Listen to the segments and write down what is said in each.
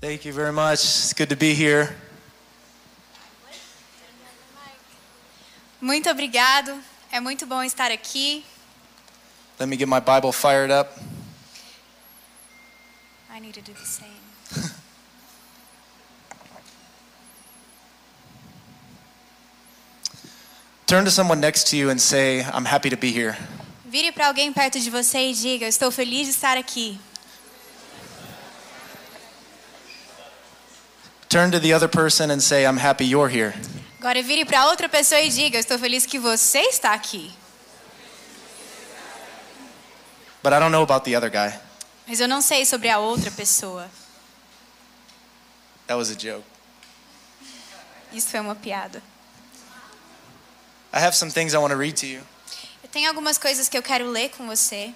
Thank you very much. It's good to be here. Muito obrigado. É muito bom estar aqui. Let me get my Bible fired up. I need to do the same. Turn to someone next to you and say, I'm happy to be here. Vire para alguém perto de você e diga: estou feliz de estar aqui. Turn to the other person and say, I'm happy you're here. Agora vire para outra pessoa e diga: estou feliz que você está aqui. But I don't know about the other guy. Mas eu não sei sobre a outra pessoa. That was a joke. Isso foi uma piada. I have some things I want to read to you. Eu tenho algumas coisas que eu quero ler com você.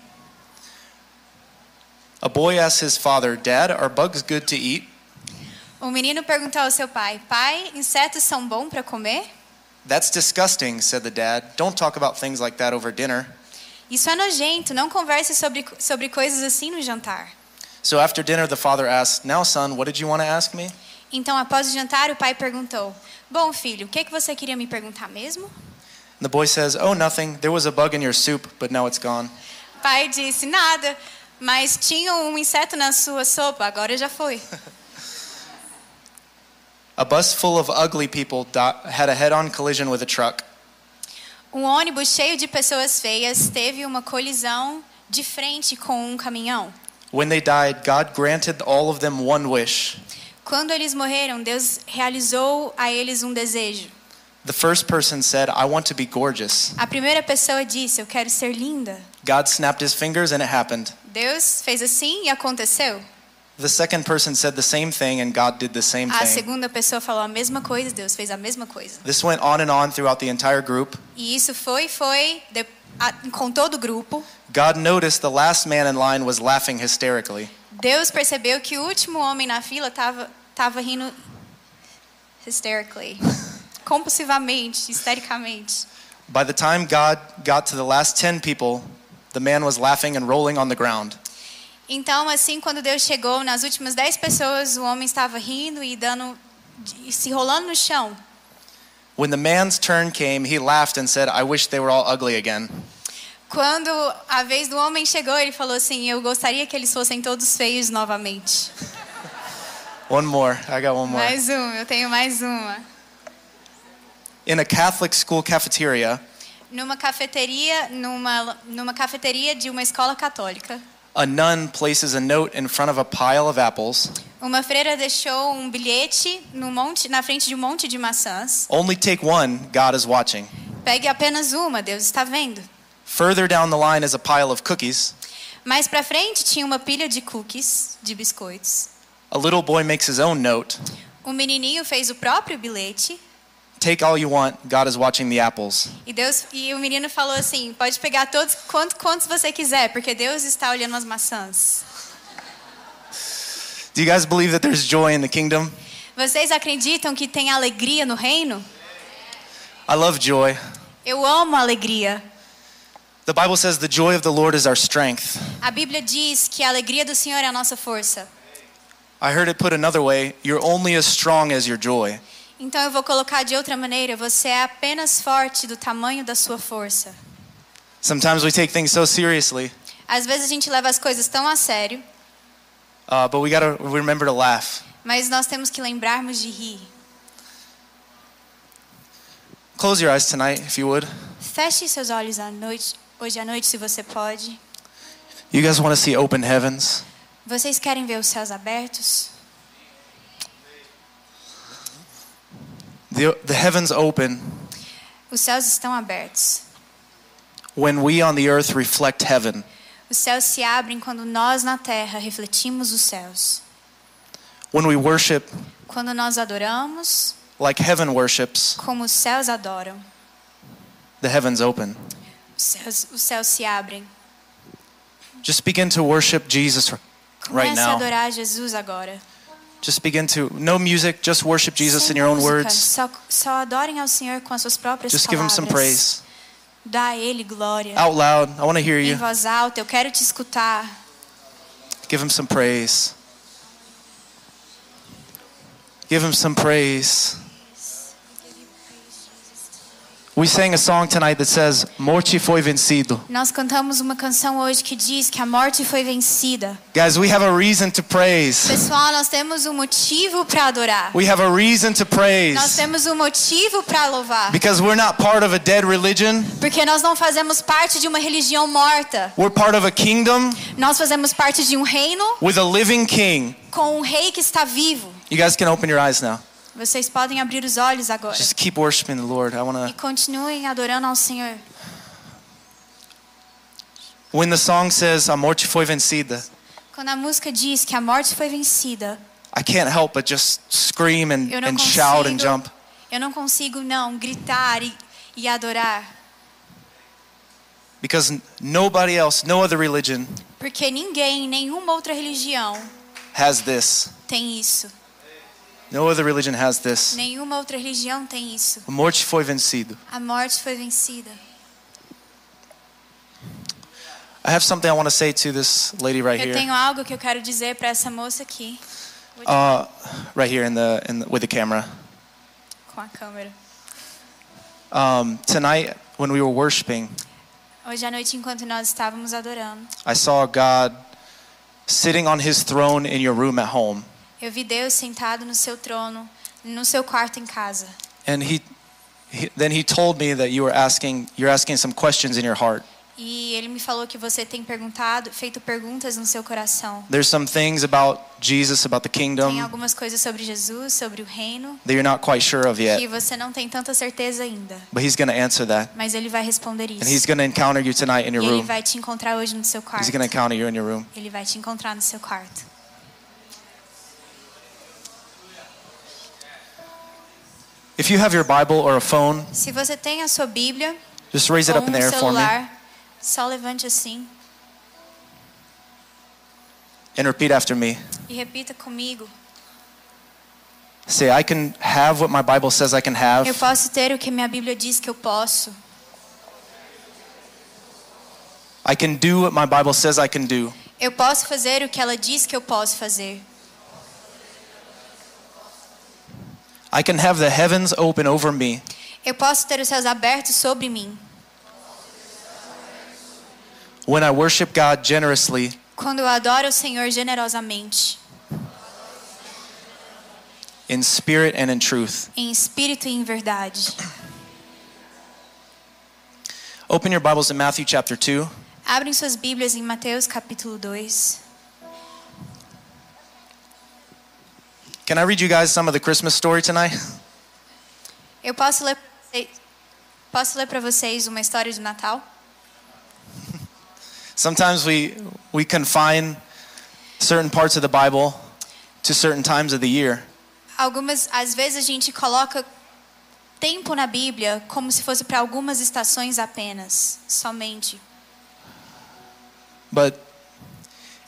A boy asks his father, Dad, are bugs good to eat? Um menino perguntou ao seu pai: Pai, insetos são bons para comer? That's disgusting, said the dad. Don't talk about things like that over dinner. Isso é nojento. Não converse sobre, sobre coisas assim no jantar. So after dinner, the father asked, Now, son, what did you want to ask me? Então, após o jantar, o pai perguntou: Bom, filho, o que, que você queria me perguntar mesmo? And the boy says, Oh, nothing. There was a bug in your soup, but now it's gone. O pai disse: Nada, mas tinha um inseto na sua sopa, agora já foi. A bus full of ugly people had a head on collision with a truck. Um ônibus cheio de pessoas feias teve uma colisão de frente com um caminhão. When they died, God granted all of them one wish. Quando eles morreram, Deus realizou a eles um desejo. The first person said, I want to be gorgeous. A primeira pessoa disse: Eu quero ser linda. God snapped his fingers and it happened. Deus fez assim e aconteceu. The second person said the same thing and God did the same A thing. segunda pessoa falou a mesma coisa, Deus fez a mesma coisa. This went on and on throughout the entire group. E isso foi, foi, de, a, com todo o grupo. God noticed the last man in line was laughing hysterically. Deus percebeu que o último homem na fila estava tava rindo hysterically, compulsivamente, histericamente. By the time God got to the last 10 people, the man was laughing and rolling on the ground. Então, assim, quando Deus chegou nas últimas dez pessoas, o homem estava rindo e dando, se rolando no chão. When the man's turn came, he laughed and said, I wish they were all ugly again. Quando a vez do homem chegou, ele falou assim: Eu gostaria que eles fossem todos feios novamente. One more. I got one more. Mais uma, eu tenho mais uma. In a Catholic school cafeteria, Numa cafeteria, numa, numa cafeteria de uma escola católica, a nun places a note in front of a pile of apples. uma freira deixou um bilhete no monte, na frente de um monte de maçãs. Only take one, God is watching. Pegue apenas uma, Deus está vendo. Further down the line is a pile of cookies. Mais pra frente tinha uma pilha de cookies, de biscoitos. A little boy makes his own note. O menininho fez o próprio bilhete Take all you want, God is watching the apples. e Deus e o menino falou assim: "Pode pegar todos quanto, quantos você quiser, porque Deus está olhando as maçãs." Do you guys believe that there's joy in the kingdom? Vocês acreditam que tem alegria no reino? I love joy. Eu amo alegria. The Bible says the joy of the Lord is our strength. A Bíblia diz que a alegria do Senhor é a nossa força. I heard it put another way you're only as strong as your joy. Então eu vou colocar de outra maneira: você é apenas forte do tamanho da sua força. Sometimes we take things so seriously, Às vezes a gente leva as coisas tão a sério, uh, but we got to remember to laugh. mas nós temos que lembrarmos de rir. Close your eyes tonight, if you would. Feche seus olhos à noite, hoje à noite, se você pode. You guys want to see open heavens? Vocês querem ver os céus abertos? The, the heavens open Os céus estão abertos. when we on the earth reflect heaven. Os céus se abrem quando nós na terra refletimos os céus. When we worship Quando nós adoramos, like heaven worships, como os céus adoram. the heavens open. Os céus, os céus se abrem. Just begin to worship Jesus right Comece a now. adorar Jesus agora. Just begin to, no music, just worship Jesus Sem in your own música, words. Só, só adorem ao Senhor com as suas próprias Just give him some praise. Dá a Ele glória. Out loud, I want to hear Em you. voz alta, eu quero te escutar. Give him some praise. Give him some praise. We sang a song tonight that says, Morte foi vencido. Nós cantamos uma canção hoje que diz que a morte foi vencida. Guys, we have a reason to praise. Pessoal, nós temos um motivo para adorar. We have a reason to Nós praise. temos um motivo para louvar. Because we're not part of a dead religion. Porque nós não fazemos parte de uma religião morta. We're part of a kingdom Nós fazemos parte de um reino with a living king. com um rei que está vivo. You guys can open your eyes now. Vocês podem abrir os olhos agora. Just keep worshiping the Lord. I want E continuem adorando ao Senhor. When the song says, A morte foi vencida, Quando a música diz que a morte foi vencida, I can't help but just scream and, eu não and shout and consigo, jump. eu não consigo não gritar e, e adorar, Because nobody else, no other religion porque ninguém, nenhuma outra religião has this. tem isso. No other religion has this. Nenhuma outra religião tem isso. A morte foi vencido. A morte foi vencida. I have something I want to say to this lady right here. Eu tenho algo que eu quero dizer para essa moça aqui, Uh, right here in the, in the with the camera. com a câmera. Um, tonight, when we were worshiping, Hoje à noite, enquanto nós estávamos adorando, I saw God sitting on His throne in your room at home, eu vi Deus sentado no seu trono, no seu quarto em casa. and He, he then He told me that you were asking you're asking some questions in your heart. E ele me falou que você tem perguntado, feito perguntas no seu coração. There's some things about Jesus, about the Tem kingdom, algumas coisas sobre Jesus, sobre o reino, that you're not quite sure of que yet, você não tem tanta certeza ainda. but He's going to answer that, Mas ele vai responder and He's isso. going to encounter you tonight in E your ele room. vai te encontrar hoje no seu quarto. He's going to encounter you in your room. Ele vai te encontrar no seu quarto. If you have your Bible or a phone, Se você tem a sua Bíblia just raise it up in um the air for me só levante assim and repeat after me. e repita comigo. Say, I can have what my Bible says I can Eu have. posso ter o que minha Bíblia diz que eu posso. I can do what my Bible says I can do. Eu posso fazer o que ela diz que eu posso fazer. I can have the heavens open over me. Eu posso ter os céus abertos sobre mim. When I worship God generously, Quando eu adoro o Senhor generosamente, in spirit and in truth. em espírito e em verdade. Open your Bibles to Matthew chapter 2. Abrem suas Bíblias em Mateus capítulo 2. Can I read you guys some of the Christmas story tonight? Eu posso ler Posso ler para vocês uma história de Natal? Sometimes we we confine certain parts of the Bible to certain times of the year. Algumas, às vezes a gente coloca tempo na Bíblia como se fosse para algumas estações apenas, somente. But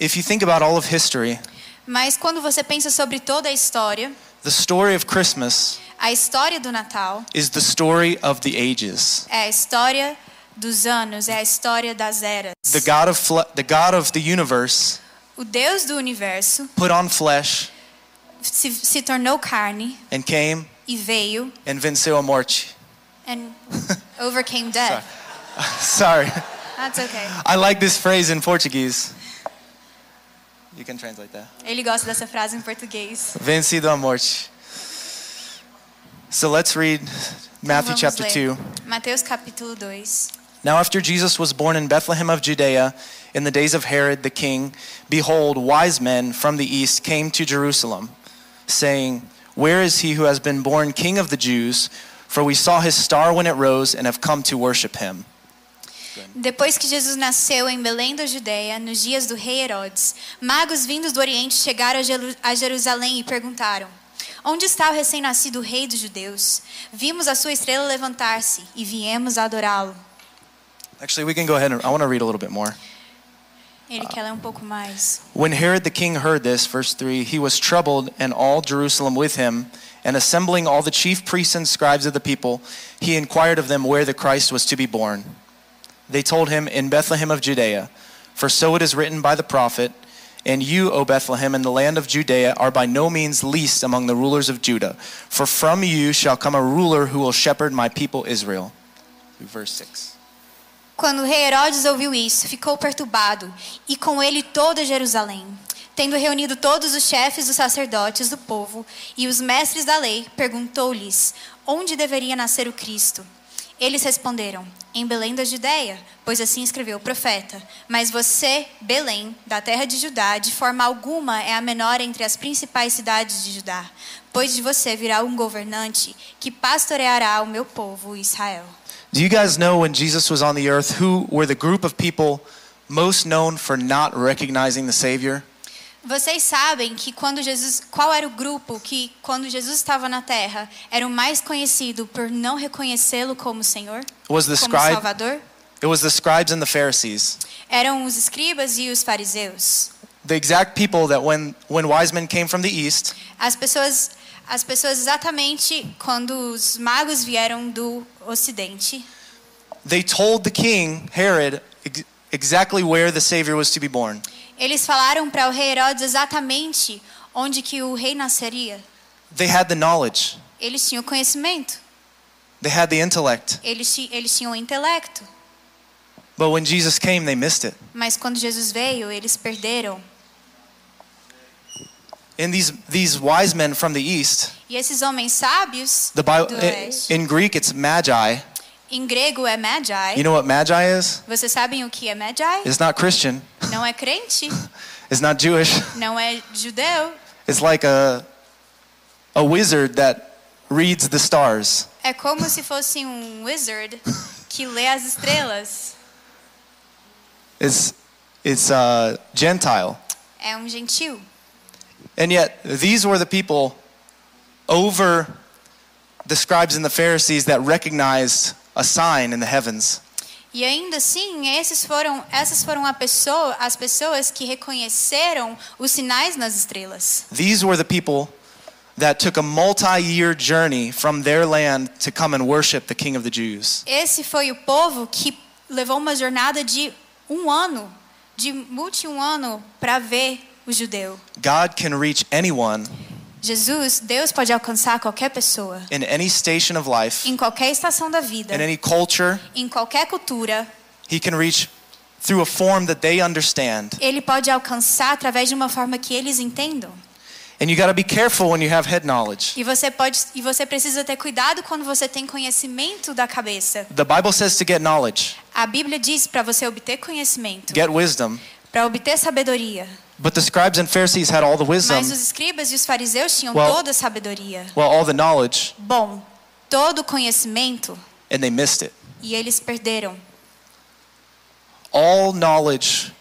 if you think about all of history, Mas quando você pensa sobre toda a história, the story of Christmas a história do Natal is the story of the ages. é a história dos anos, é a história das eras. The God of the God of the universe O Deus do universo put on flesh se, se tornou carne and came e veio and venceu a morte. and overcame death. Sorry. That's okay. I like this phrase in Portuguese. You can translate that. Ele gosta dessa frase em português. Vencido a morte. So let's read Matthew Vamos chapter ler. 2. Mateus capítulo 2. Now, after Jesus was born in Bethlehem of Judea in the days of Herod the king, behold, wise men from the east came to Jerusalem, saying, Where is he who has been born king of the Jews? For we saw his star when it rose and have come to worship him. Depois que Jesus nasceu em Belém da Judéia, nos dias do rei Herodes, magos vindos do Oriente chegaram a Jeru- a Jerusalém e perguntaram: Onde está o recém-nascido rei dos judeus? Vimos a sua estrela levantar-se e viemos adorá-lo. Actually, we can go ahead and I want to read a little bit more. Ele quer ler um pouco mais. When Herod the king heard this, verse 3, he was troubled, and all Jerusalem with him. And assembling all the chief priests and scribes of the people, he inquired of them where the Christ was to be born. They told him, In Bethlehem of Judea, for so it is written by the prophet, And you, O Bethlehem, in the land of Judea, are by no means least among the rulers of Judah. For from you shall come a ruler who will shepherd my people Israel. Verse 6. Quando o rei Herodes ouviu isso, ficou perturbado, e com ele toda Jerusalém. Tendo reunido todos os chefes dos sacerdotes do povo e os mestres da lei, perguntou-lhes onde deveria nascer o Cristo. Eles responderam: Em Belém da Judéia, pois assim escreveu o profeta. Mas você, Belém, da terra de Judá, de forma alguma é a menor entre as principais cidades de Judá, pois de você virá um governante que pastoreará o meu povo Israel. Do you guys know when Jesus was on the earth who were the group of people most known for not recognizing the Savior? Vocês sabem que quando Jesus, qual era o grupo que quando Jesus estava na terra era o mais conhecido por não reconhecê-lo como Senhor, Was the como scribe Salvador? It was the scribes and the Pharisees. Eram os escribas e os fariseus. The exact people that when when wise men came from the east, As pessoas, as pessoas exatamente quando os magos vieram do Ocidente, they told the king Herod ex- exactly where the savior was to be born. Eles falaram para o rei Herodes exatamente onde que o rei nasceria. They had the knowledge. Eles tinham conhecimento, They had the intellect. eles, eles tinham intelecto. But when Jesus came, they missed it. Mas quando Jesus veio, eles perderam. And these these wise men from the east, E esses homens sábios the Bible do in, oeste, in Greek it's magi. Em grego é magi. You know what magi is? Vocês sabem o que é magi? It's not Christian. Não é crente, It's not Jewish. não é judeu. It's like a a wizard that reads the stars. É como se fosse um wizard que lê as estrelas. It's it's uh, Gentile. É um gentil. And yet, these were the people over the scribes and the Pharisees that recognized a sign in the heavens. E ainda assim, esses foram, essas foram pessoa, as pessoas que reconheceram os sinais nas estrelas. These were the people that took a multi year journey from their land to come and worship the King of the Jews. Esse foi o povo que levou uma jornada de um ano, de multi um ano, para ver o judeu. God can reach anyone Jesus, Deus pode alcançar qualquer pessoa, in any station of life, em qualquer estação da vida, in any culture. em qualquer cultura. He can reach through a form that they understand. Ele pode alcançar através de uma forma que eles entendam. And you got to be careful when you have head knowledge. E você pode e você precisa ter cuidado quando você tem conhecimento da cabeça. The Bible says to get knowledge, A Bíblia diz para você obter conhecimento, get wisdom. para obter sabedoria. But the scribes and Pharisees had all the wisdom, Mas os escribas e os fariseus tinham Well- toda a sabedoria. well, all the knowledge, Bom, todo o conhecimento and they missed it. e eles perderam. All knowledge,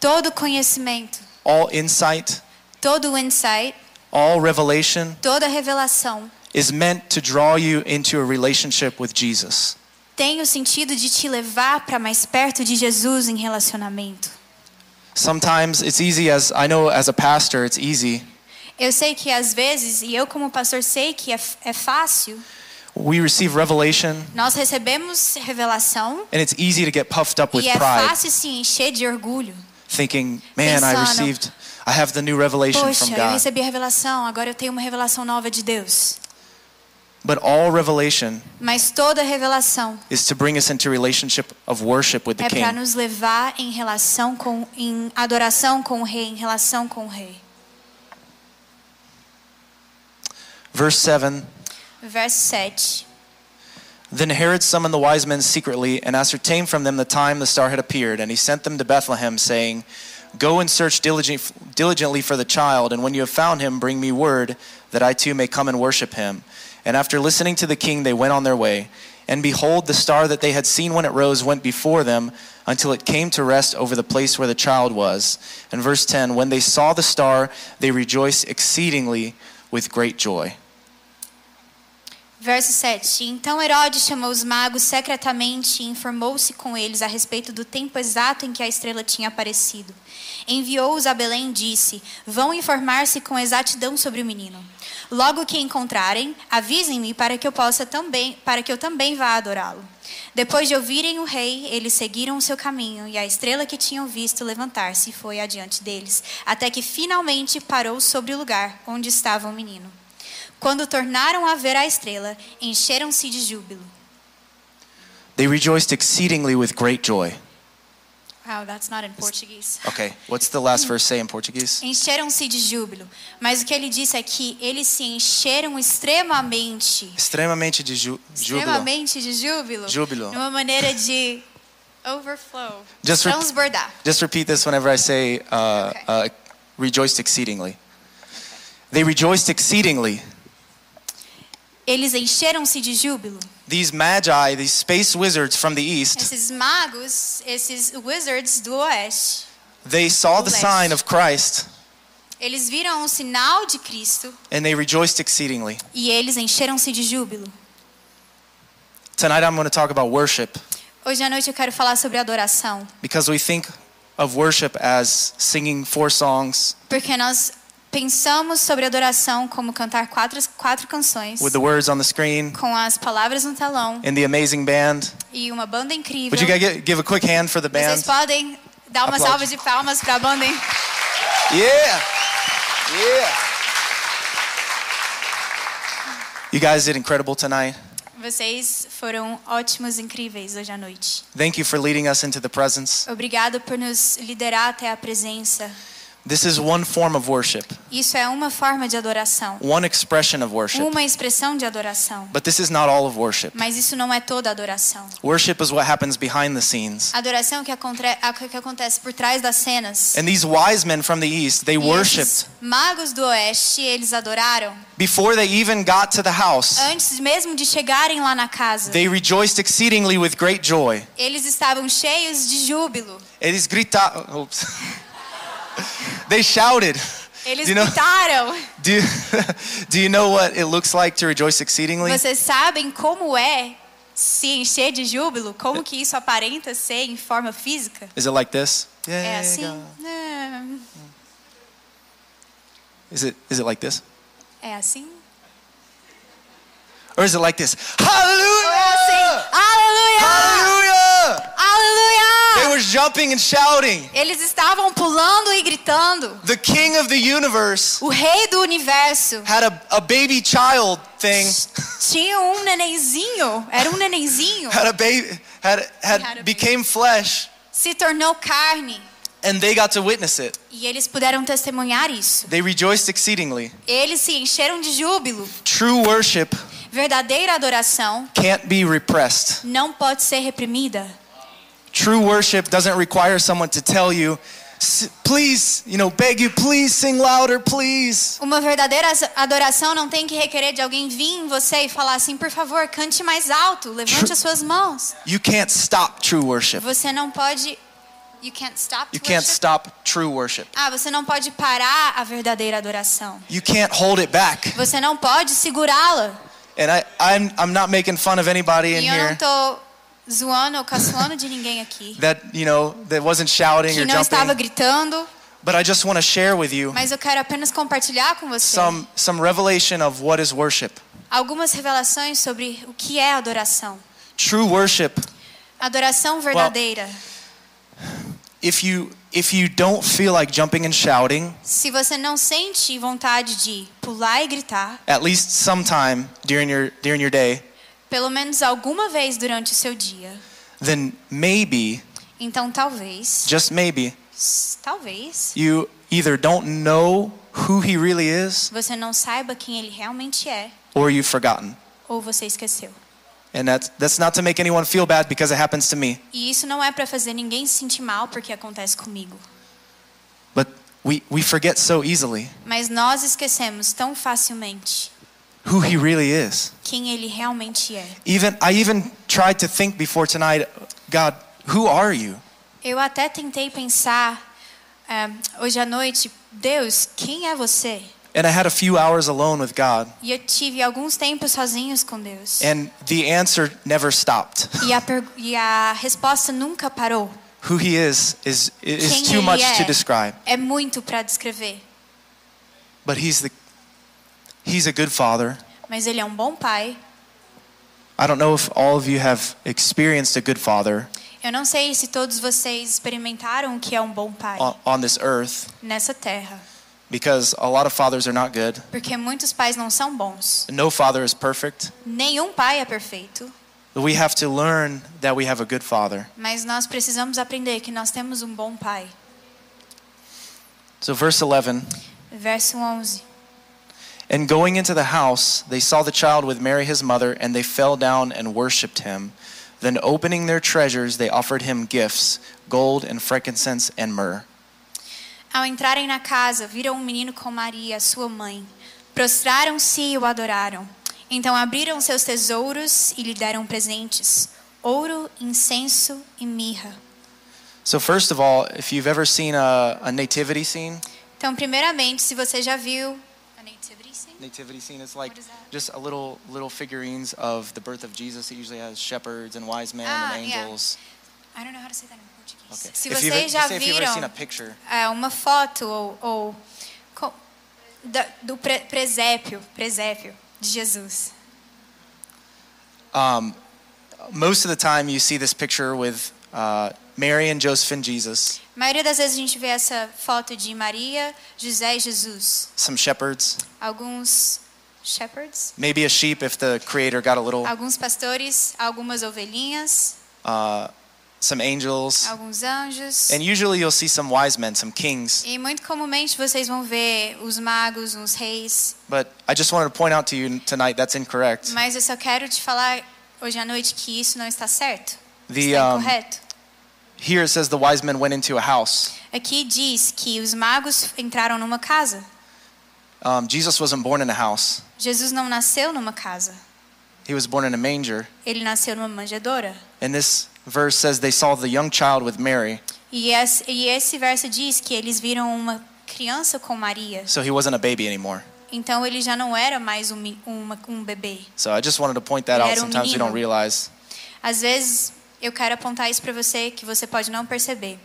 Todo conhecimento, all insight, todo o insight, all revelation toda revelação is meant to draw you into a relationship with Jesus. tem o sentido de te levar para mais perto de Jesus em relacionamento. Sometimes it's easy as I know as a pastor, it's easy. Eu sei que às vezes, e eu como pastor sei que é, é fácil, We receive revelation nós recebemos revelação and it's easy to get puffed up with e é pride, fácil se encher de orgulho. thinking, "Man, I received I have the new revelation Poxa, from eu God." recebi a revelação, agora eu tenho uma revelação nova de Deus. But all revelation Mas toda revelação is to bring us into relationship of worship with the é para nos levar em relação com em adoração com o rei, em relação com o rei. Verse 7 Verso 7. Then Herod summoned the wise men secretly and ascertained from them the time the star had appeared. And he sent them to Bethlehem, saying, Go and search diligently for the child, and when you have found him, bring me word that I too may come and worship him. And after listening to the king, they went on their way. And behold, the star that they had seen when it rose went before them until it came to rest over the place where the child was. And verse 10 When they saw the star, they rejoiced exceedingly with great joy. Verso 7. Então Herodes chamou os magos secretamente e informou-se com eles a respeito do tempo exato em que a estrela tinha aparecido. Enviou-os a Belém e disse: Vão informar-se com exatidão sobre o menino. Logo que encontrarem, avisem-me para que eu possa também, para que eu também vá adorá-lo. Depois de ouvirem o rei, eles seguiram o seu caminho, e a estrela que tinham visto levantar-se foi adiante deles, até que finalmente parou sobre o lugar onde estava o menino. Quando tornaram a ver a estrela, encheram-se de júbilo. They rejoiced exceedingly with great joy. Wow, that's not in Portuguese. Okay, what's the last verse say in Portuguese? Encheram-se de júbilo. Mas o que ele disse é que eles se encheram extremamente. Extremamente de ju júbilo. Extremamente de júbilo. Júbilo. Uma maneira de overflow. Just transbordar. Just repeat this whenever I say uh, Okay. uh, rejoiced exceedingly. They rejoiced exceedingly. Eles encheram-se de júbilo. These magi, these space wizards from the east, Esses magos, esses wizards do oeste, they saw the sign of Christ eles viram o sinal de Cristo and they rejoiced exceedingly. e eles encheram-se de júbilo. Tonight I'm going to talk about worship Hoje à noite eu quero falar sobre adoração, because we think of worship as singing four songs porque nós pensamos sobre adoração como cantar quatro, quatro canções with the words on the screen com as palavras no telão and the amazing band. e uma banda incrível. Would you guys gi- give a quick hand for the Vocês band? podem dar uma salva de palmas para a banda. hein? Yeah. Yeah. You guys did incredible tonight. Vocês foram ótimos, incríveis hoje à noite. Thank you for leading us into the presence. Obrigado por nos liderar até a presença. This is one form of worship, Isso é uma forma de adoração, one expression of worship. uma expressão de adoração. But this is not all of worship. Mas isso não é toda adoração. Worship is what happens behind the scenes. Adoração é que, é que acontece por trás das cenas. And these wise men from the east, they E magos do oeste, eles adoraram before they even got to the house. antes mesmo de chegarem lá na casa. They rejoiced exceedingly with great joy. Eles estavam cheios de júbilo. Eles gritaram. Oops. They shouted. Eles Do you know- gritaram. Do you, do you know what it looks like to rejoice exceedingly? Vocês sabem como é se encher de júbilo? Como que isso aparenta ser em forma física? Is it like this? É Yeah, assim? God. É, Is it is it like this? é assim? Or is it like this? Ou é assim? Hallelujah! Aleluia! Hallelujah! They were jumping and shouting. Eles estavam pulando e gritando. The king of the universe O rei do universo had a, a baby child thing. tinha um nenenzinho, era um nenenzinho, Had a baby had had, Had became flesh se tornou carne. and they got to witness it. E eles puderam testemunhar isso. They rejoiced exceedingly. Eles se encheram de júbilo. True worship Verdadeira adoração can't be repressed. não pode ser reprimida. True worship doesn't require someone to tell you, please, you know, beg you, please sing louder, please. Uma verdadeira adoração não tem que requerer de alguém vir em você e falar assim, por favor, cante mais alto, levante as suas mãos. You can't stop true worship. Você não pode. You can't stop. You can't worship? stop true worship. Ah, você não pode parar a verdadeira adoração. You can't hold it back. Você não pode segurá-la. And I, I'm, I'm not making fun of anybody in here zoando ou caçoando de ninguém aqui. that, you know, that wasn't shouting Que or não estava jumping. gritando, But I just want to share with you mas eu quero apenas compartilhar com você some, some revelation of what is worship. algumas revelações sobre o que é adoração. True worship, Adoração verdadeira. if you, if you don't feel like jumping and shouting, Se você não sente vontade de pular e gritar, at least sometime during your, during your day, pelo menos alguma vez durante o seu dia, then maybe, então talvez, just maybe, talvez, you either don't know who he really is você não saiba quem ele realmente é or you've forgotten. ou você esqueceu. And that's, that's not to make anyone feel bad because it happens to me. E isso não é para fazer ninguém se sentir mal porque acontece comigo. But we, we forget so easily Mas nós esquecemos tão facilmente who he really is. quem ele realmente é. Even I even tried to think before tonight, God, who are you? Eu até tentei pensar eh, hoje à noite, Deus, quem é você? And I had a few hours alone with God, E eu tive alguns tempos sozinhos com Deus. and the answer never stopped. E a, e a resposta nunca parou. Who He is is is Quem too much é to describe. é muito para descrever. But He's the He's a good Father. Mas ele é um bom pai. I don't know if all of you have experienced a good Father Eu não sei se todos vocês experimentaram o que é um bom pai on, on this earth, nessa terra. because a lot of fathers are not good. Porque muitos pais não são bons. No father is perfect. Nenhum pai é perfeito. We have to learn that we have a good Father. Mas nós precisamos aprender que nós temos um bom pai. So verse 11. Verso 11. And going into the house, they saw the child with Mary his mother, and they fell down and worshipped him. Then, opening their treasures, they offered him gifts gold and frankincense and myrrh. Ao entrarem na casa, viram um menino com Maria, sua mãe. Prostraram-se e o adoraram. Então abriram seus tesouros e lhe deram presentes: ouro, incenso e mirra. So, first of all, if you've ever seen a, a nativity scene, Então, primeiramente, se você já viu nativity scene? It's like What is that? just a little little figurines of the birth of Jesus. It usually has shepherds and wise men Ah, and yeah. angels. I don't know how to say that in Portuguese. Okay. Se if vocês já say if you've ever seen a viram picture, é, uma foto ou, ou co- da- do pre, presépio, presépio de Jesus. um, most of the time you see this picture with uh, Mary and Joseph and Jesus, A maioria das vezes a gente vê essa foto de Maria, José e Jesus. some shepherds, Alguns shepherds, maybe a sheep if the creator got a little, alguns pastores, algumas ovelhinhas, uh, some angels, alguns anjos. and usually you'll see some wise men, some kings. E muito comumente vocês vão ver os magos, os reis. But I just wanted to point out to you tonight that's incorrect. Mas eu só quero te falar hoje à noite que isso não está certo. The está um, incorreto. Here it says the wise men went into a house. Aqui diz que os magos entraram numa casa. Um, Jesus wasn't born in a house; Jesus não nasceu numa casa. he was born in a manger. Ele nasceu numa manjedoura. And this verse says they saw the young child with Mary, E esse, e esse verso diz que eles viram uma criança com Maria. so he wasn't a baby anymore. Então ele já não era mais um, uma- um bebê. So I just wanted to point that Ele out. um Sometimes we don't realize. Às vezes eu quero apontar isso para você que você pode não perceber.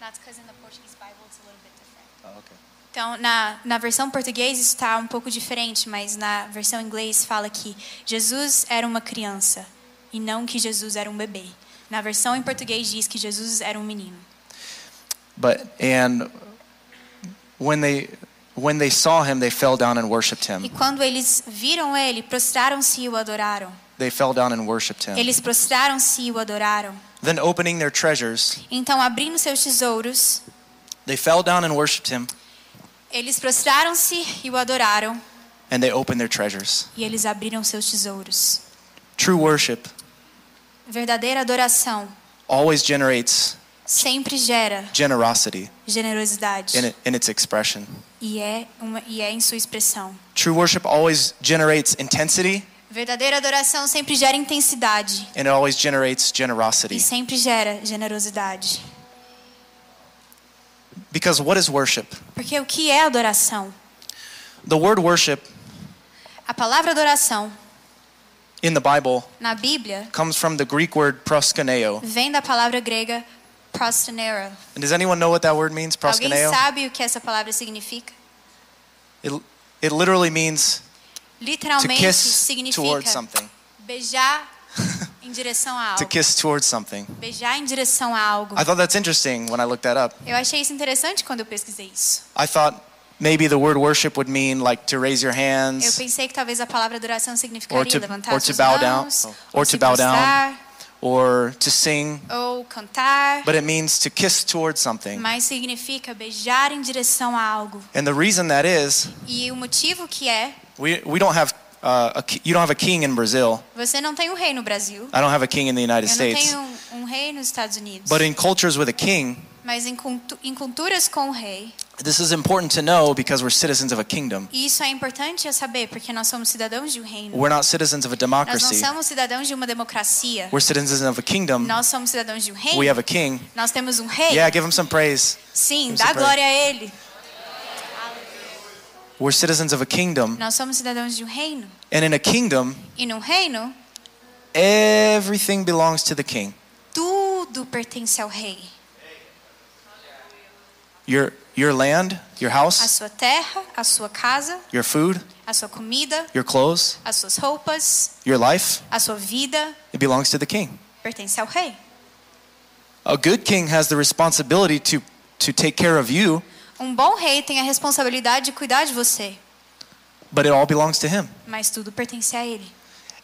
That's 'cause in the Portuguese Bible it's a little bit different. Então, na, na versão português isso está um pouco diferente, mas na versão inglês fala que Jesus era uma criança e não que Jesus era um bebê. Na versão em português diz que Jesus era um menino. But and when they when they saw him, they fell down and worshipped E him. quando eles viram ele, prostraram-se e o adoraram. They fell down and worshipped him. Eles prostraram-se e o adoraram. Then opening their treasures, Então, abrindo seus tesouros, they fell down and worshipped him, eles prostraram-se e o adoraram. and they opened their treasures. E eles abriram seus tesouros. True worship Verdadeira adoração always generates sempre gera generosity generosidade. in, in its expression. E é, uma, e é em sua expressão. True worship always generates intensity, Verdadeira adoração sempre gera intensidade. and it always generates E generosity. sempre gera generosidade. Because what is worship? Porque o que é adoração? The word worship A palavra adoração in the Bible na Bíblia comes from the Greek word proskuneo. vem da palavra grega prostinero. And does anyone know what that word means? Alguém Proskuneo? sabe o que essa palavra significa? It, it literally means to kiss significa towards something. beijar em direção a To kiss towards something. Beijar em direção a algo. I thought that's interesting when I looked that up. Eu achei isso interessante quando eu pesquisei isso. I thought maybe the word worship would mean like to raise your Eu hands pensei que talvez a palavra adoração significaria Or to- levantar or to bow down. mãos, Or to bow down. or to sing, ou cantar, but it means to kiss towards something. mas significa beijar em direção a algo. And the reason that is, E o motivo que é, we, we don't have uh, a, you don't have a king in Brazil. você não tem um rei no Brasil, I don't have a king in the United eu não States. tenho um, um rei nos Estados Unidos, But in cultures with a king, mas em, cultu- em culturas com o rei, this is important to know because we're citizens of a kingdom. isso é importante a saber, porque nós somos cidadãos de um reino. We're not citizens of a Nós não democracy. somos cidadãos de uma democracia. We're citizens of a kingdom. Nós somos cidadãos de um reino. We have a king. Nós temos um rei. Yeah, give him some praise. Sim, dá glória a ele. We're citizens of a kingdom, Nós somos cidadãos de um reino. and in a kingdom, E num reino, everything belongs to the king. tudo pertence ao rei. Your your land, your A house, sua terra, a sua casa, your food, a sua comida, your clothes, as suas roupas, your life, a sua vida it belongs to the king. pertence ao rei. A good king has the responsibility to to take care of you, Um bom rei tem a responsabilidade de cuidar de você, but it all belongs to him. mas tudo pertence a ele.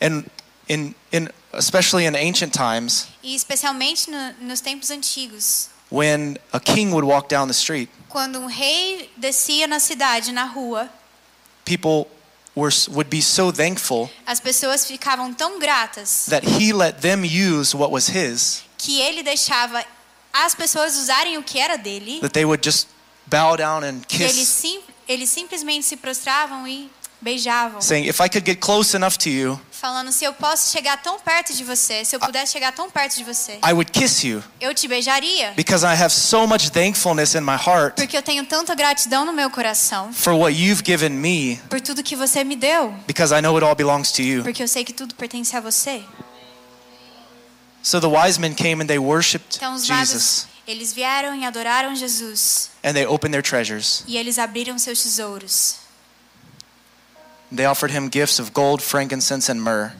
And in in especially in ancient times, E especialmente no, nos tempos antigos, when a king would walk down the street, quando um rei descia na cidade, na rua, people were would be so thankful as pessoas ficavam tão gratas that he let them use what was his que ele deixava as pessoas usarem o que era dele, that they would just bow down and que eles, kiss sim, eles simplesmente se prostravam e beijavam, saying if I could get close enough to you falando se eu posso chegar tão perto de você, se eu pudesse chegar tão perto de você, I would kiss you eu te beijaria, because I have so much thankfulness in my heart porque eu tenho tanta gratidão no meu coração for what you've given me por tudo que você me deu, because I know it all belongs to you. Porque eu sei que tudo pertence a você. so the wise men came and they Então Jesus eles vieram e adoraram Jesus, and they opened their treasures e eles abriram seus tesouros. they offered him gifts of gold frankincense and myrrh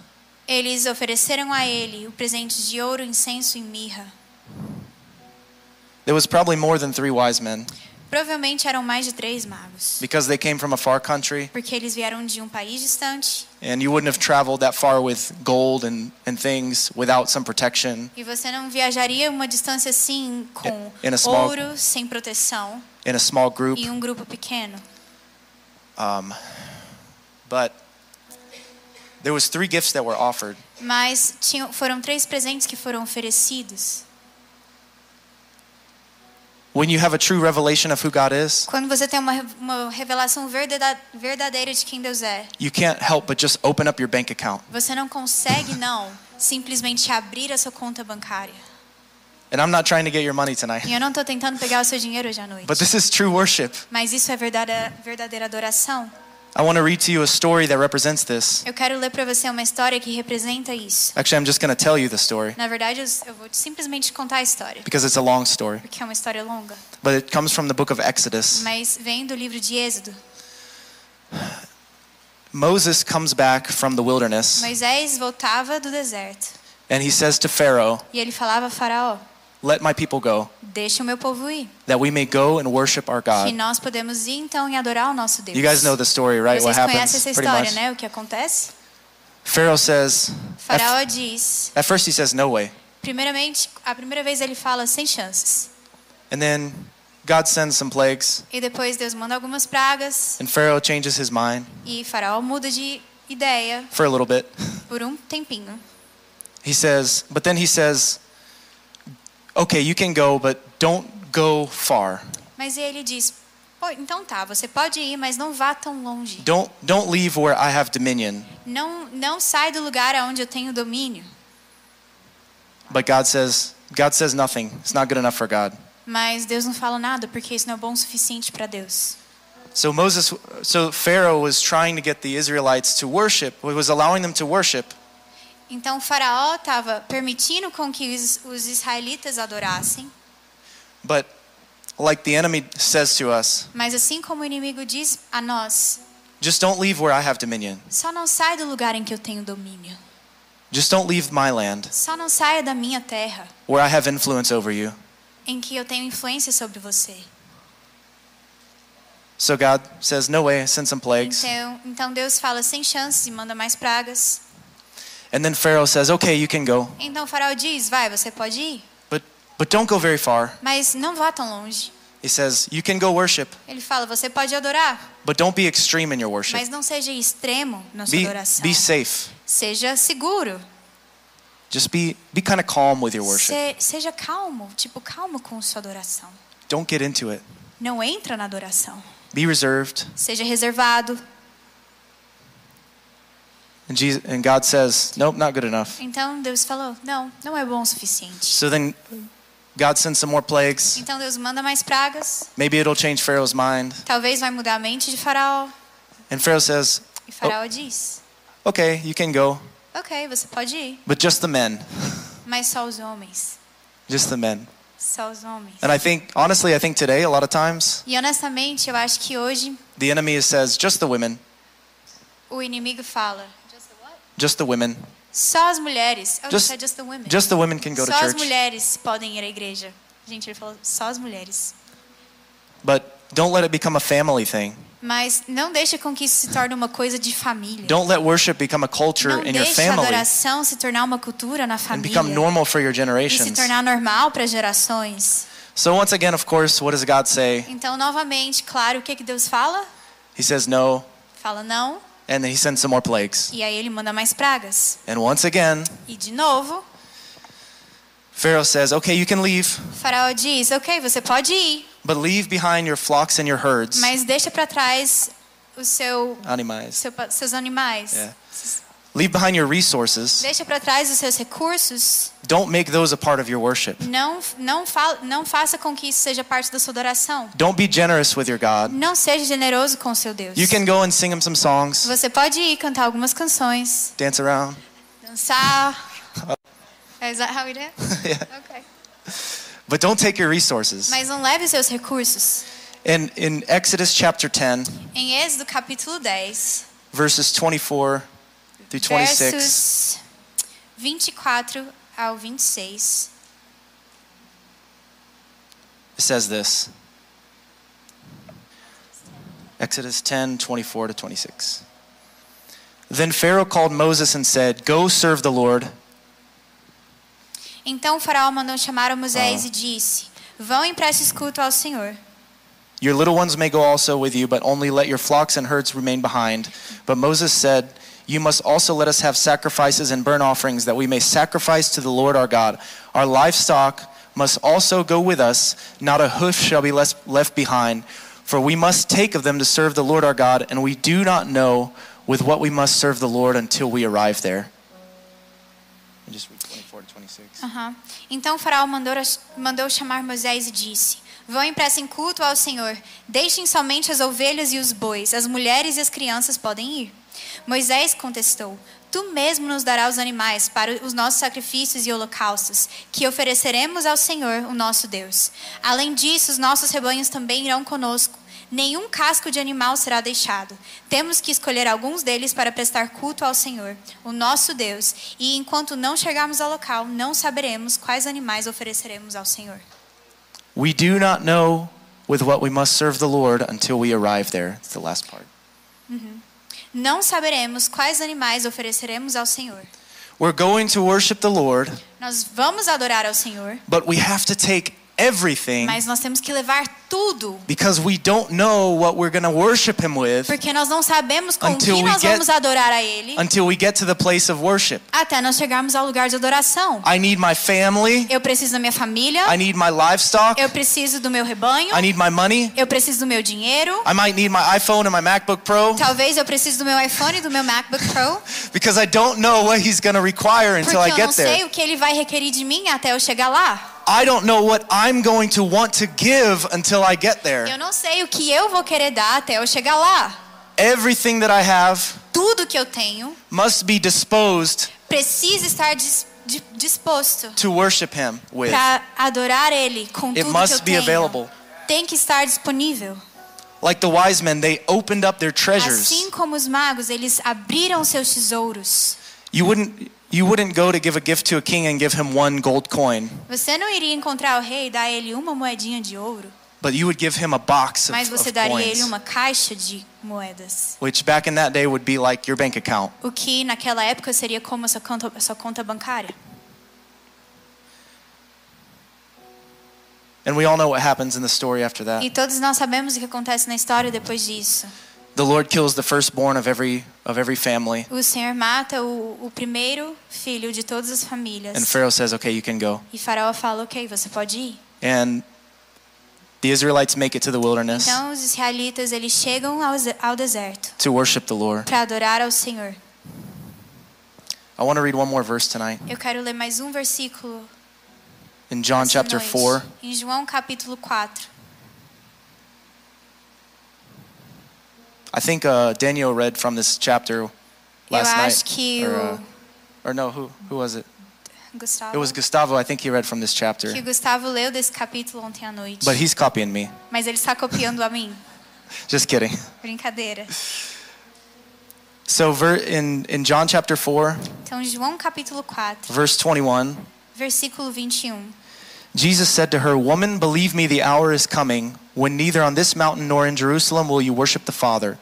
Eles ofereceram a ele o presente de ouro, incenso e mirra. there was probably more than three wise men Provavelmente eram mais de três magos, because they came from a far country. Porque eles vieram de um país distante. And you wouldn't have traveled that far with gold and, and things without some protection. E você não viajaria uma distância assim com In a small- ouro, sem proteção in a small group. e um grupo pequeno. um, but there was three gifts that were offered. Mas tinham, foram três presentes que foram oferecidos. When you have a true revelation of who god is Quando você tem uma, uma revelação verdade- verdadeira de quem Deus é, you can't help but just open up your bank account você não consegue não simplesmente abrir a sua conta bancária. and i'm not trying to get your money tonight E eu não estou tentando pegar o seu dinheiro hoje à noite. but this is true worship Mas isso é verdadeira, verdadeira adoração. I want to read to you a story that represents this. Eu quero ler para você uma história que representa isso. actually i'm just going to tell you the story. Na verdade, eu, vou simplesmente contar a história, because it's a long story. Porque é uma história longa. but it comes from the book of exodus. Mas vem do livro de Êxodo. moses comes back from the wilderness. Moisés voltava do deserto. And he says to pharaoh e ele falava a Faraó: let my people go Deixa o meu povo ir, that we may go and worship our que god nós podemos ir então e adorar o nosso Deus. you guys know the story right what Vocês happens conhecem essa pretty história, much né? O que acontece? pharaoh says at, Faraó diz: at first he says no way primeiramente, a primeira vez ele fala sem chances. and then god sends some plagues E depois Deus manda algumas pragas and pharaoh changes his mind e Faraó muda de ideia for a little bit por um tempinho. he says but then he says okay you can go but don't go far Mas ele diz: então tá, você pode ir, mas não vá tão longe. don't don't leave where i have dominion Não, não sai do lugar aonde eu tenho domínio. but god says god says nothing it's not good enough for god Mas Deus não fala nada porque isso não é bom o suficiente para Deus. so moses so pharaoh was trying to get the israelites to worship was allowing them to worship Então Faraó estava permitindo com que os, os israelitas adorassem, but like the enemy says to us mas assim como o inimigo diz a nós, just don't leave where i have dominion só não sai do lugar em que eu tenho domínio. just don't leave my land Só não saia da minha terra, where i have influence over you em que eu tenho influência sobre você. so god says no way send some plagues Então, então Deus fala sem chances e manda mais pragas. And then pharaoh says okay you can go Então faraó diz: Vai, você pode ir, but but don't go very far mas não vá tão longe. he says you can go worship Ele fala: Você pode adorar, but don't be extreme in your worship mas não seja extremo na sua be, adoração. be safe Seja seguro. just be be kind of calm with your worship Se- seja calmo, tipo calmo com sua adoração. don't get into it Não entra na adoração. be reserved Seja reservado. And jesus and god says nope not good enough Então Deus falou: Não, não é bom o suficiente. so then god sends some more plagues Então Deus manda mais pragas. maybe it'll change pharaoh's mind Talvez vai mudar a mente de Faraó. And Pharaoh says, E Faraó oh, diz: Okay, you can go, Ok, você pode ir, but just the men. mas só os homens. Just the men. Só os homens. And I think, honestly, I think today, a lot of times, E honestamente, eu acho que hoje the enemy says, just the women, o inimigo fala: just the women. só as mulheres. Oh, Just- just, the women. Just the women can go to só as church. mulheres podem ir à igreja. Gente, ele falou só as mulheres. But don't let it become a family thing. Mas não deixa com que isso se torne uma coisa de família. Don't let worship become a culture não in your deixe a family adoração se tornar uma cultura na and família. become normal for your e se generations. tornar normal para gerações. So once again, of course, what does God say? Então, novamente, claro, o que, que Deus fala? He says no, Fala não, and then he sends some more plagues. e aí ele manda mais pragas. And once again, E de novo, Pharaoh says, okay, you can leave, faraó diz: Ok, você pode ir, but leave behind your flocks and your herds. mas deixa para trás o seu, Animais. seu seus animais. Yeah. Leave behind your resources. Deixa para trás os seus recursos. Don't make those a part of your worship. Não, não, fa não faça com que isso seja parte da sua adoração. Don't be generous with your God. Não seja generoso com seu Deus. You can go and sing him some songs, Você pode ir cantar algumas canções, dance around. dançar. Is that how we do it? Yeah. Okay. But don't take your resources. Mas não leve seus recursos. In, in Exodus chapter 10, Em Êxodo capítulo 10, verses 24 through 26, versos 24 ao 26, it says this Exodus 10 24 to 26. Then Pharaoh called Moses and said, Go serve the Lord. Então faraó mandou chamar Moisés Ah. e disse: Vão e prestes culto ao Senhor. Your little ones may go also with you, but only let your flocks and herds remain behind. But Moses said, You must also let us have sacrifices and burnt offerings, that we may sacrifice to the Lord our God. Our livestock must also go with us, not a hoof shall be left behind. For we must take of them to serve the Lord our God, and we do not know with what we must serve the Lord until we arrive there. And just read 24 to 26. Aham. Então faraó mandou, mandou chamar Moisés e disse: Vão e prestem culto ao Senhor. Deixem somente as ovelhas e os bois, as mulheres e as crianças podem ir. Moisés contestou: Tu mesmo nos darás os animais para os nossos sacrifícios e holocaustos, que ofereceremos ao Senhor, o nosso Deus. Além disso, os nossos rebanhos também irão conosco. Nenhum casco de animal será deixado. Temos que escolher alguns deles para prestar culto ao Senhor, o nosso Deus, e enquanto não chegarmos ao local, não saberemos quais animais ofereceremos ao Senhor. We do not know with what we must serve the Lord until we arrive there. It's the last part. Não saberemos quais animais ofereceremos ao Senhor. We're going to worship the Lord, Nós vamos adorar ao Senhor, but we have to take everything mas nós temos que levar tudo, because we don't know what we're going to worship Him with porque nós não sabemos com que we nós get- vamos adorar a Ele. until we get to the place of worship. até nós chegarmos ao lugar de adoração. I need my family, Eu preciso da minha família, I need my livestock, eu preciso do meu rebanho, I need my money, eu preciso do meu dinheiro, I might need my iPhone and my MacBook Pro. Talvez eu precise do meu iPhone e do meu MacBook Pro, because I don't know what He's going to require porque until I eu get não sei there. o que Ele vai requerir de mim até eu chegar lá. I don't know what I'm going to want to give until I get there. Eu não sei o que eu vou querer dar até eu chegar lá. Everything that I have Tudo que eu tenho must be disposed precisa estar dis- disposto to worship Him with. para adorar Ele com It tudo que eu must be tenho. available. Tem que estar disponível. Like the wise men, they opened up their treasures. Assim como os magos, eles abriram seus tesouros. You wouldn't you wouldn't go to give a gift to a king and give him one gold coin, Você não iria encontrar o rei e dar a ele uma moedinha de ouro, but you would give him a box of, mas você of daria coins, ele uma caixa de moedas. which back in that day would be like your bank account. O que naquela época seria como a sua conta, a sua conta bancária. And we all know what happens in the story after that. E todos nós sabemos o que acontece na história depois disso. The Lord kills the firstborn of every of every family, O Senhor mata o, o primeiro filho de todas as famílias. and Pharaoh says, "Okay, you can go." E Faraó fala: Ok, você pode ir. And the Israelites make it to the wilderness Então os israelitas eles chegam ao, ao deserto to worship the Lord. para adorar ao Senhor. I want to read one more verse tonight Eu quero ler mais um versículo in John chapter 4. em João capítulo 4. I think uh, Daniel read from this chapter last Eu night. que or, uh, or no, who who was it? Gustavo, It was Gustavo. I think he read from this chapter. que Gustavo leu desse capítulo ontem à noite. But he's copying me. Mas ele está copiando a mim. Just kidding. Brincadeira. So ver, in in John chapter 4, Então, João capítulo 4, verse 21, versículo 21. Jesus said to her, "Woman, believe me, the hour is coming when neither on this mountain nor in Jerusalem will you worship the Father.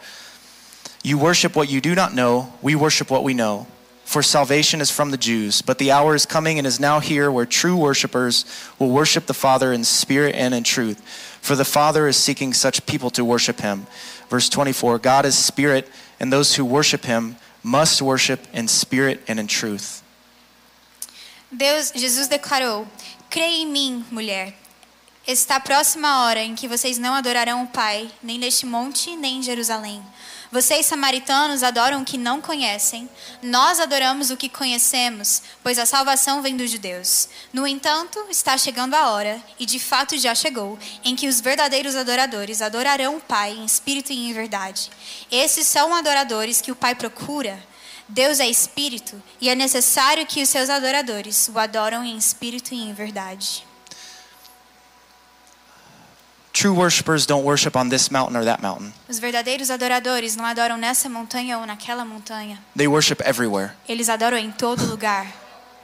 You worship what you do not know, we worship what we know." For salvation is from the Jews, but the hour is coming and is now here where true worshipers will worship the Father in spirit and in truth. For the Father is seeking such people to worship him. Verse 24 God is spirit, and those who worship him must worship in spirit and in truth. Deus, Jesus declarou: Creia em mim, mulher. Está próxima a hora em que vocês não adorarão o Pai, nem neste monte, nem em Jerusalém. Vocês, samaritanos, adoram o que não conhecem. Nós adoramos o que conhecemos, pois a salvação vem dos judeus. No entanto, está chegando a hora, e de fato já chegou, em que os verdadeiros adoradores adorarão o Pai em espírito e em verdade. Esses são adoradores que o Pai procura. Deus é espírito e é necessário que os seus adoradores o adoram em espírito e em verdade. True worshipers don't worship on this mountain or that mountain. Os verdadeiros adoradores não adoram nessa montanha ou naquela montanha. They worship everywhere. Eles adoram em todo lugar,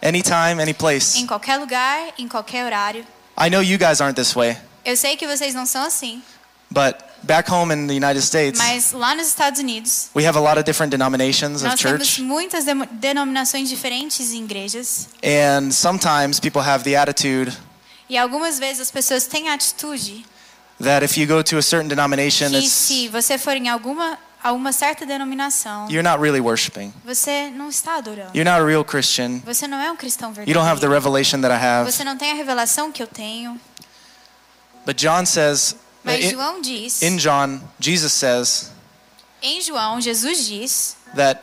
Anytime, any place. em qualquer lugar, em qualquer horário. I know you guys aren't this way, Eu sei que vocês não são assim, but back home in the United States, mas lá nos Estados Unidos we have a lot of different denominations of nós temos church, muitas demo- denominações diferentes em igrejas and sometimes people have the attitude e algumas vezes as pessoas têm a atitude that if you go to a certain denomination, que se você for em alguma alguma certa denominação, you're not really worshiping. você não está adorando. You're not a real Christian. Você não é um cristão You don't have the revelation that I have. Você não tem a revelação que eu tenho. But John says, Mas in, João diz, in John, Jesus says em João, Jesus diz that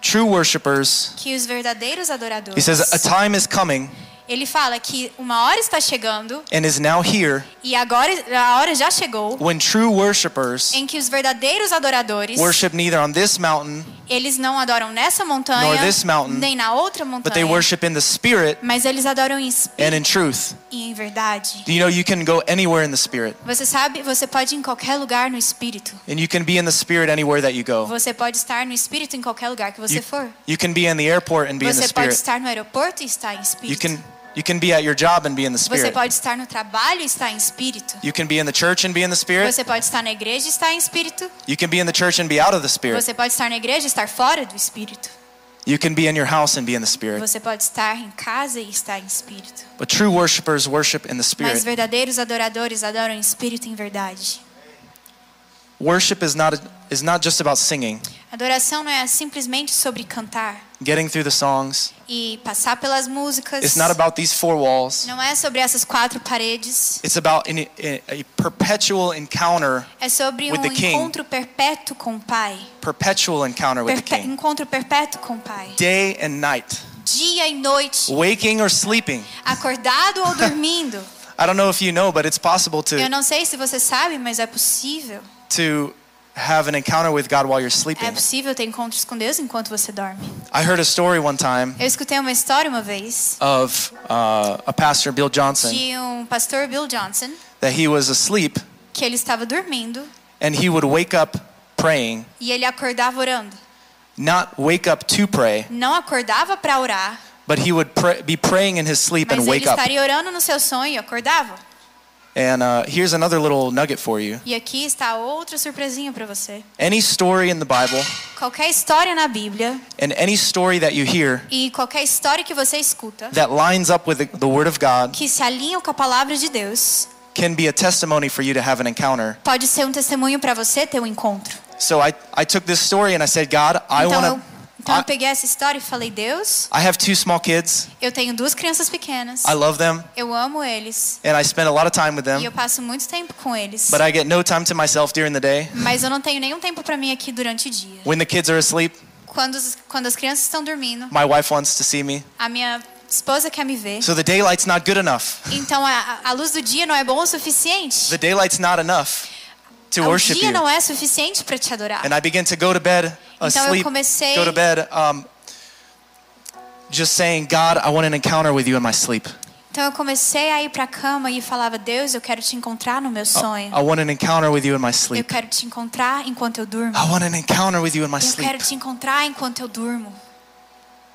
true worshipers, que os verdadeiros adoradores, he says, a time is coming ele fala que uma hora está chegando and is now here e agora a hora já chegou when true worshipers em que os verdadeiros adoradores, worship neither on this mountain, eles não adoram nessa montanha, Nor this mountain, nem na outra but they montanha, worship in the Spirit mas eles adoram em and espírito in truth. e em verdade. Do you know you can go anywhere in the Spirit? Você sabe, você pode ir em qualquer lugar no espírito. And you can be in the Spirit anywhere that you go. Você pode estar no espírito em qualquer lugar que você You, for. you can be in the airport and be in the Você pode Spirit. estar no aeroporto e estar em You espírito. can, you can be at your job and be in the Você Spirit. pode estar no trabalho e estar em espírito. You can be in the church and be in the Spirit. Você pode estar na igreja e estar em espírito. You can be in the church and be out of the Spirit. Você pode estar na igreja e estar fora do espírito. You can be in your house and be in the Spirit. Você pode estar em casa e estar em espírito. But true worshipers worship in the Mas Spirit. verdadeiros adoradores adoram em espírito e em verdade. Worship is not, is not just about singing, Adoração não é simplesmente sobre cantar getting through the songs. e passar pelas músicas. It's not about these four walls. Não é sobre essas quatro paredes. It's about an, a perpetual encounter, É sobre With um the King. encontro perpétuo com o Pai. perpetual encounter with the King. encontro perpétuo com o Pai. Day and night, Dia e noite. waking or sleeping. Acordado ou dormindo. I don't know if you know, but it's possible Eu to, não sei se você sabe, mas é possível. To have an encounter with God while you're É sleeping. possível ter encontros com Deus enquanto você dorme. I heard a story one time Eu escutei uma história uma vez of uh, a pastor, Bill Johnson, de um pastor Bill Johnson that he was asleep que ele estava dormindo and he would wake up praying, e ele acordava orando. not wake up to pray, Não acordava para orar, but he would pray, be praying in his sleep mas and wake up. Mas ele estaria orando no seu sonho e acordava. And uh, here's another little nugget for you. E aqui está outra surpresinha para você. Any story in the Bible Qualquer história na Bíblia and any story that you hear e qualquer história que você escuta that lines up with the, the Word of God que se alinham com a palavra de Deus can be a testimony for you to have an encounter. pode ser um testemunho para você ter um encontro. So I, I took this story and I said, God, I Então want to. Então eu I, peguei essa história e falei: Deus, I have two small kids. eu tenho duas crianças pequenas. I love them Eu amo eles and I spend a lot of time with e eu them, passo muito tempo com eles. but I get no time to myself during the day. Mas eu não tenho nenhum tempo para mim aqui durante o dia. When the kids are asleep, Quando, quando as crianças estão dormindo, my wife wants to see me. a minha esposa quer me ver. So the daylight's not good enough. Então a, a luz do dia não é bom o suficiente. The daylight's not enough. to o worship dia you. não é suficiente para te adorar. And I begin to go to bed Então eu asleep, comecei- go to bed um, just saying, God, I want an encounter with you in my sleep. Então eu comecei a ir para a cama e falava: Deus, eu quero te encontrar no meu sonho. I want an encounter with you in my sleep. Eu quero te encontrar enquanto eu durmo. I want an encounter with you in my sleep. Eu quero te encontrar enquanto eu durmo.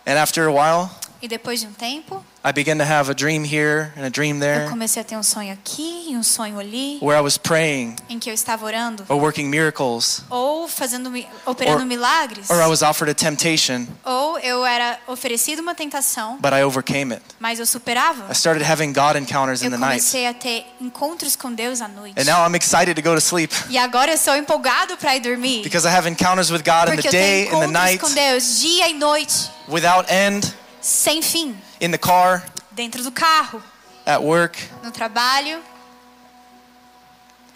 And after a while, E depois de um tempo, I began to have a dream here and a dream eu there comecei a ter um sonho aqui e um sonho ali, where I was praying em que eu estava orando or working miracles ou fazendo mi- operando Or- milagres, or I was offered a temptation, ou eu era oferecido uma tentação, but I overcame it. mas eu superava. I started having God encounters in Eu the night. comecei a ter encontros com Deus à noite. And now I'm excited to go to sleep E agora eu sou empolgado para ir dormir. because I have encounters with God in Porque the eu day, tenho the encontros night, com Deus dia e noite, without end, sem fim, in the car, dentro do carro, at work. no trabalho.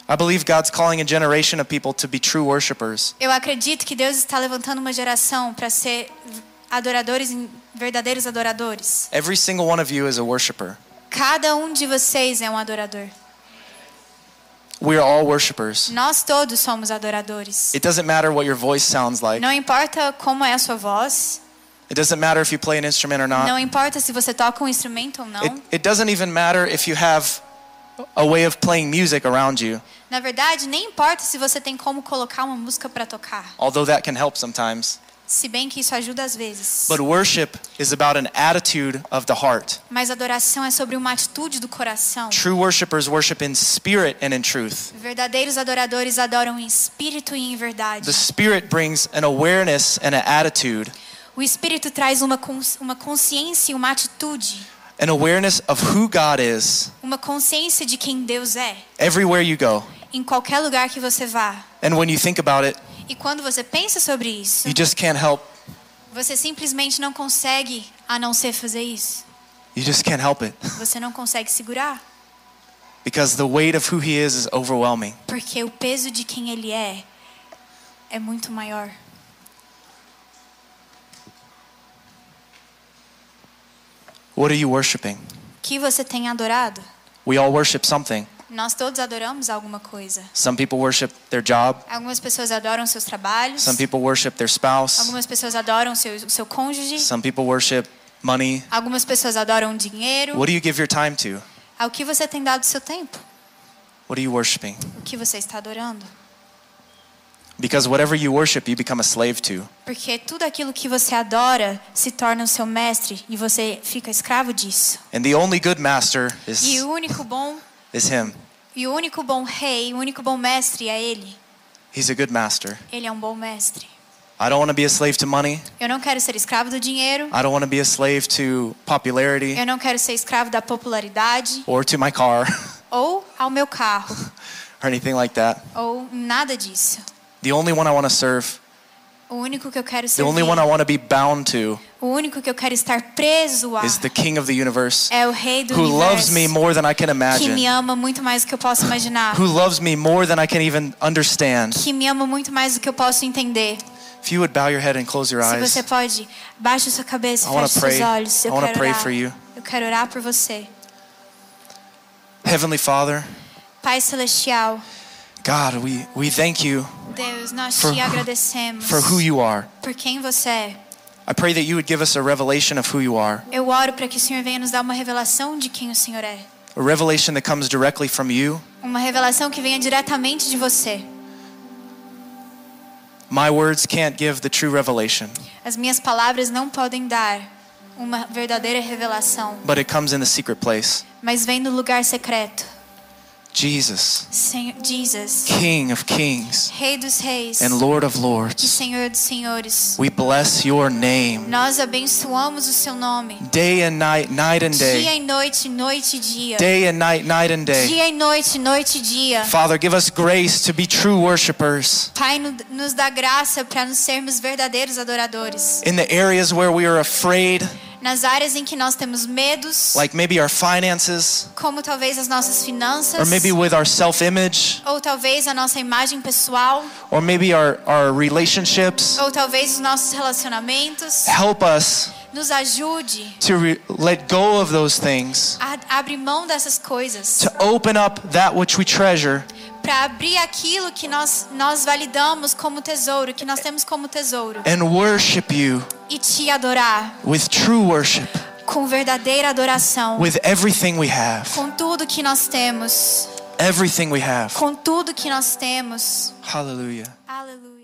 I believe God's calling a generation of people to be true worshipers. Eu acredito que Deus está levantando uma geração para ser adoradores, verdadeiros adoradores. Every single one of you is a worshiper. Cada um de vocês é um adorador. We are all worshipers. Nós todos somos adoradores. It doesn't matter what your voice sounds like. Não importa como é a sua voz, It doesn't matter if you play an instrument or not. não importa se você toca um instrumento ou não. It, it doesn't even matter if you have a way of playing music around you, Na verdade, nem importa se você tem como colocar uma música para tocar, although that can help sometimes. se bem que isso ajuda às vezes. But worship is about an attitude of the heart. Mas adoração é sobre uma atitude do coração. True worshipers worship in spirit and in truth. Verdadeiros adoradores adoram em espírito e em verdade. The spirit brings an awareness and an attitude, O espírito traz uma, uma consciência e uma atitude, an awareness of who God is uma consciência de quem Deus é, everywhere you go. em qualquer lugar que você vá. And when you think about it, E quando você pensa sobre isso, you just can't help você simplesmente não consegue a não ser fazer isso. you just can't help it Você não consegue segurar, because the weight of who he is is overwhelming. porque o peso de quem ele é é muito maior. What are you worshiping? Que você tem adorado? We all worship something. Nós todos adoramos alguma coisa. Some people worship their job, Algumas pessoas adoram seus trabalhos. some people worship their spouse, Algumas pessoas adoram seu, seu cônjuge. some people worship money. Algumas pessoas adoram dinheiro. What do you give your time to? Ao que você tem dado seu tempo? What are you worshiping? O que você está adorando? Because whatever you worship, you become a slave to. Porque tudo aquilo que você adora se torna o seu mestre e você fica escravo disso. And the only good master E is, o único bom is him. e o único bom rei, o único bom mestre é ele. He's a good master. Ele é um bom mestre. I don't want to be a slave to money. Eu não quero ser escravo do dinheiro. I don't want to be a slave to popularity Eu não quero ser escravo da popularidade or to my car ou ao meu carro or anything like that. ou nada disso. The only one I want to serve, O único que eu quero the only one I want to be bound to o único que eu quero estar preso a is the King of the universe é o rei do who loves me more than I can que me imagine, ama muito mais do que eu posso imaginar, who loves me more than I can even understand. que me ama muito mais do que eu posso entender. If you would bow your head and close your Se eyes, você pode, baixe sua cabeça, I wanna feche pray. seus olhos. Eu I quero pray orar. for you. Eu quero orar por você. Heavenly Father, Pai celestial, God, we, we thank you Deus, nós For te who- agradecemos for who you are. por quem você é. I pray that you would give us a revelation of who you are, Eu oro para que o Senhor venha nos dar uma revelação de quem o Senhor é. a revelation that comes directly from you. Uma revelação que venha diretamente de você. My words can't give the true revelation, As minhas palavras não podem dar uma verdadeira revelação, but it comes in the secret place. mas vem do lugar secreto. Jesus, Senhor, Jesus, King of kings Rei dos reis and Lord of e lords, Senhor dos senhores. we bless your name Nós abençoamos o seu nome. day and night, night and Dia day, e noite, noite e dia. day and night, night and day. Dia e noite, noite e dia. Father, give us grace to be true worshipers Pai, no- nos dá graça para nos sermos verdadeiros adoradores. in the areas where we are afraid, Nas áreas em que nós temos medos, like maybe our finances, como talvez as nossas finanças, or maybe with our self image, ou talvez a nossa imagem pessoal, or maybe our, our relationships. ou talvez os nossos relacionamentos. Help us Nos ajude to re- let go of those things, a abrir mão dessas coisas, to open up that which we treasure, para abrir aquilo que nós nós validamos como tesouro, que nós temos como tesouro and worship you e te adorar with true worship, com verdadeira adoração, with everything we have. com tudo que nós temos, Everything we have. com tudo que nós temos. Hallelujah. Aleluia.